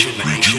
Rachel. Rachel.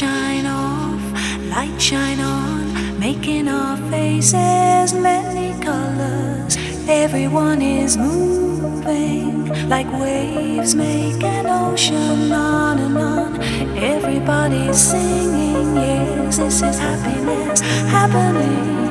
Shine off, light shine on, making our faces many colors. Everyone is moving like waves make an ocean on and on. Everybody's singing, yes, this is happiness happening.